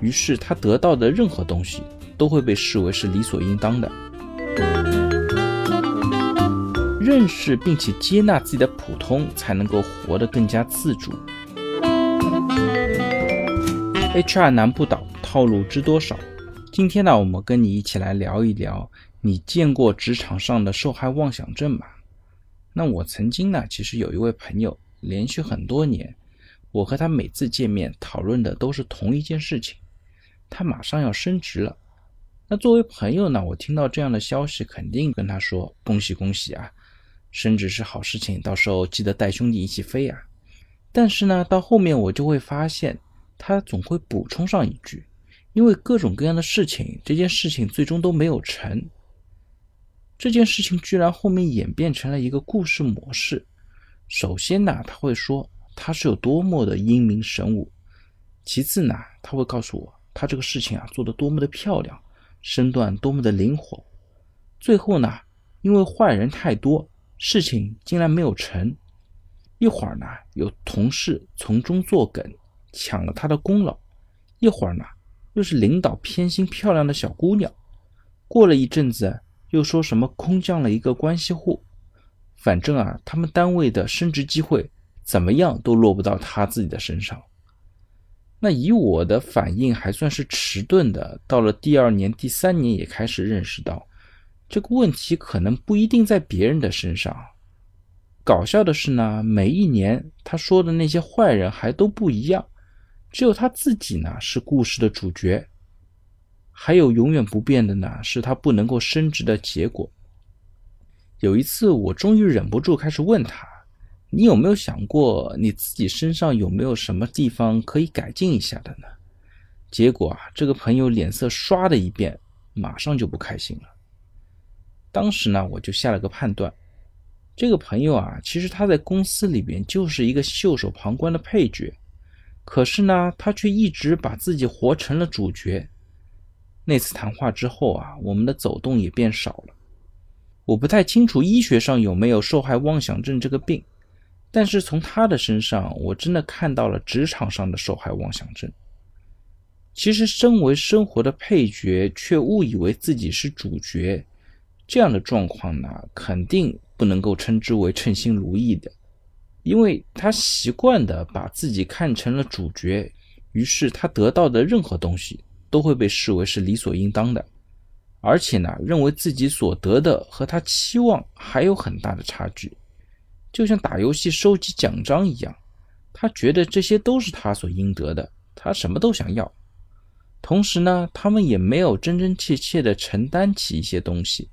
于是他得到的任何东西都会被视为是理所应当的。认识并且接纳自己的普通，才能够活得更加自主。HR 难不倒，套路知多少？今天呢，我们跟你一起来聊一聊，你见过职场上的受害妄想症吗？那我曾经呢，其实有一位朋友，连续很多年，我和他每次见面讨论的都是同一件事情，他马上要升职了。那作为朋友呢，我听到这样的消息，肯定跟他说恭喜恭喜啊！升职是好事情，到时候记得带兄弟一起飞啊！但是呢，到后面我就会发现，他总会补充上一句，因为各种各样的事情，这件事情最终都没有成。这件事情居然后面演变成了一个故事模式。首先呢，他会说他是有多么的英明神武；其次呢，他会告诉我他这个事情啊做得多么的漂亮，身段多么的灵活；最后呢，因为坏人太多。事情竟然没有成，一会儿呢，有同事从中作梗，抢了他的功劳；一会儿呢，又是领导偏心漂亮的小姑娘；过了一阵子，又说什么空降了一个关系户。反正啊，他们单位的升职机会怎么样都落不到他自己的身上。那以我的反应还算是迟钝的，到了第二年、第三年也开始认识到。这个问题可能不一定在别人的身上。搞笑的是呢，每一年他说的那些坏人还都不一样，只有他自己呢是故事的主角。还有永远不变的呢，是他不能够升职的结果。有一次，我终于忍不住开始问他：“你有没有想过你自己身上有没有什么地方可以改进一下的呢？”结果啊，这个朋友脸色唰的一变，马上就不开心了。当时呢，我就下了个判断，这个朋友啊，其实他在公司里边就是一个袖手旁观的配角，可是呢，他却一直把自己活成了主角。那次谈话之后啊，我们的走动也变少了。我不太清楚医学上有没有受害妄想症这个病，但是从他的身上，我真的看到了职场上的受害妄想症。其实，身为生活的配角，却误以为自己是主角。这样的状况呢，肯定不能够称之为称心如意的，因为他习惯的把自己看成了主角，于是他得到的任何东西都会被视为是理所应当的，而且呢，认为自己所得的和他期望还有很大的差距，就像打游戏收集奖章一样，他觉得这些都是他所应得的，他什么都想要，同时呢，他们也没有真真切切的承担起一些东西。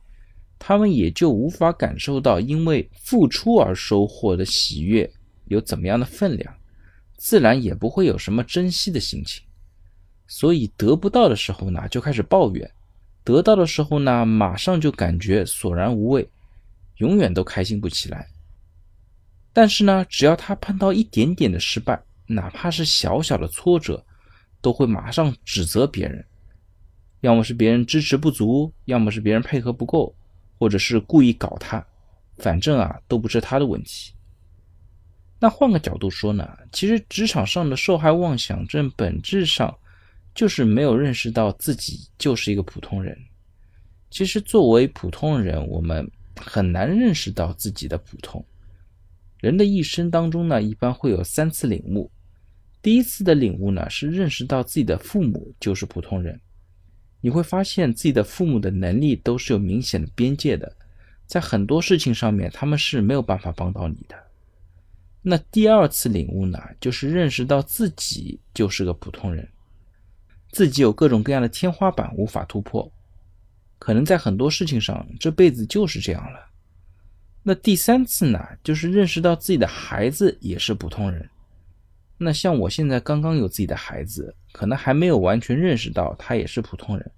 他们也就无法感受到因为付出而收获的喜悦有怎么样的分量，自然也不会有什么珍惜的心情。所以得不到的时候呢，就开始抱怨；得到的时候呢，马上就感觉索然无味，永远都开心不起来。但是呢，只要他碰到一点点的失败，哪怕是小小的挫折，都会马上指责别人，要么是别人支持不足，要么是别人配合不够。或者是故意搞他，反正啊都不是他的问题。那换个角度说呢，其实职场上的受害妄想症本质上就是没有认识到自己就是一个普通人。其实作为普通人，我们很难认识到自己的普通。人的一生当中呢，一般会有三次领悟。第一次的领悟呢，是认识到自己的父母就是普通人。你会发现自己的父母的能力都是有明显的边界的，在很多事情上面他们是没有办法帮到你的。那第二次领悟呢，就是认识到自己就是个普通人，自己有各种各样的天花板无法突破，可能在很多事情上这辈子就是这样了。那第三次呢，就是认识到自己的孩子也是普通人。那像我现在刚刚有自己的孩子，可能还没有完全认识到他也是普通人，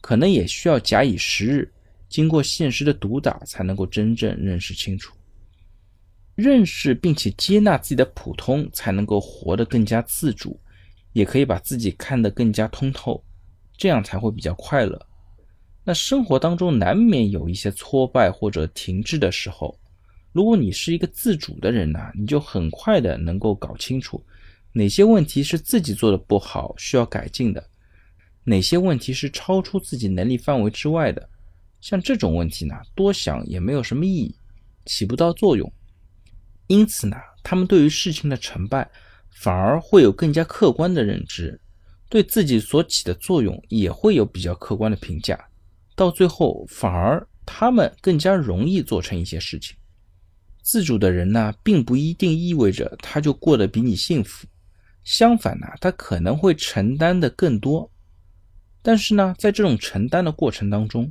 可能也需要假以时日，经过现实的毒打，才能够真正认识清楚。认识并且接纳自己的普通，才能够活得更加自主，也可以把自己看得更加通透，这样才会比较快乐。那生活当中难免有一些挫败或者停滞的时候。如果你是一个自主的人呢，你就很快的能够搞清楚哪些问题是自己做的不好需要改进的，哪些问题是超出自己能力范围之外的？像这种问题呢，多想也没有什么意义，起不到作用。因此呢，他们对于事情的成败，反而会有更加客观的认知，对自己所起的作用也会有比较客观的评价。到最后，反而他们更加容易做成一些事情。自主的人呢，并不一定意味着他就过得比你幸福，相反呢，他可能会承担的更多。但是呢，在这种承担的过程当中，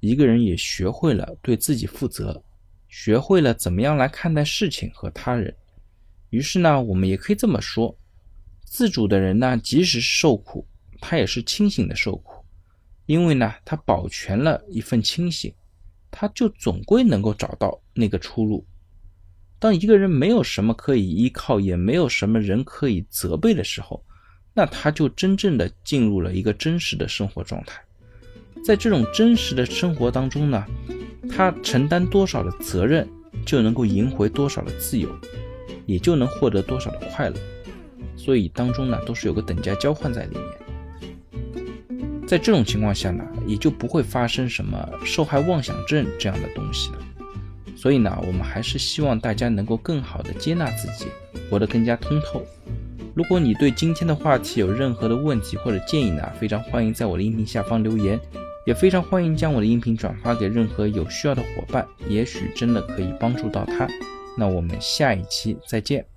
一个人也学会了对自己负责，学会了怎么样来看待事情和他人。于是呢，我们也可以这么说：自主的人呢，即使是受苦，他也是清醒的受苦，因为呢，他保全了一份清醒，他就总归能够找到那个出路。当一个人没有什么可以依靠，也没有什么人可以责备的时候，那他就真正的进入了一个真实的生活状态。在这种真实的生活当中呢，他承担多少的责任，就能够赢回多少的自由，也就能获得多少的快乐。所以当中呢，都是有个等价交换在里面。在这种情况下呢，也就不会发生什么受害妄想症这样的东西了。所以呢，我们还是希望大家能够更好的接纳自己，活得更加通透。如果你对今天的话题有任何的问题或者建议呢，非常欢迎在我的音频下方留言，也非常欢迎将我的音频转发给任何有需要的伙伴，也许真的可以帮助到他。那我们下一期再见。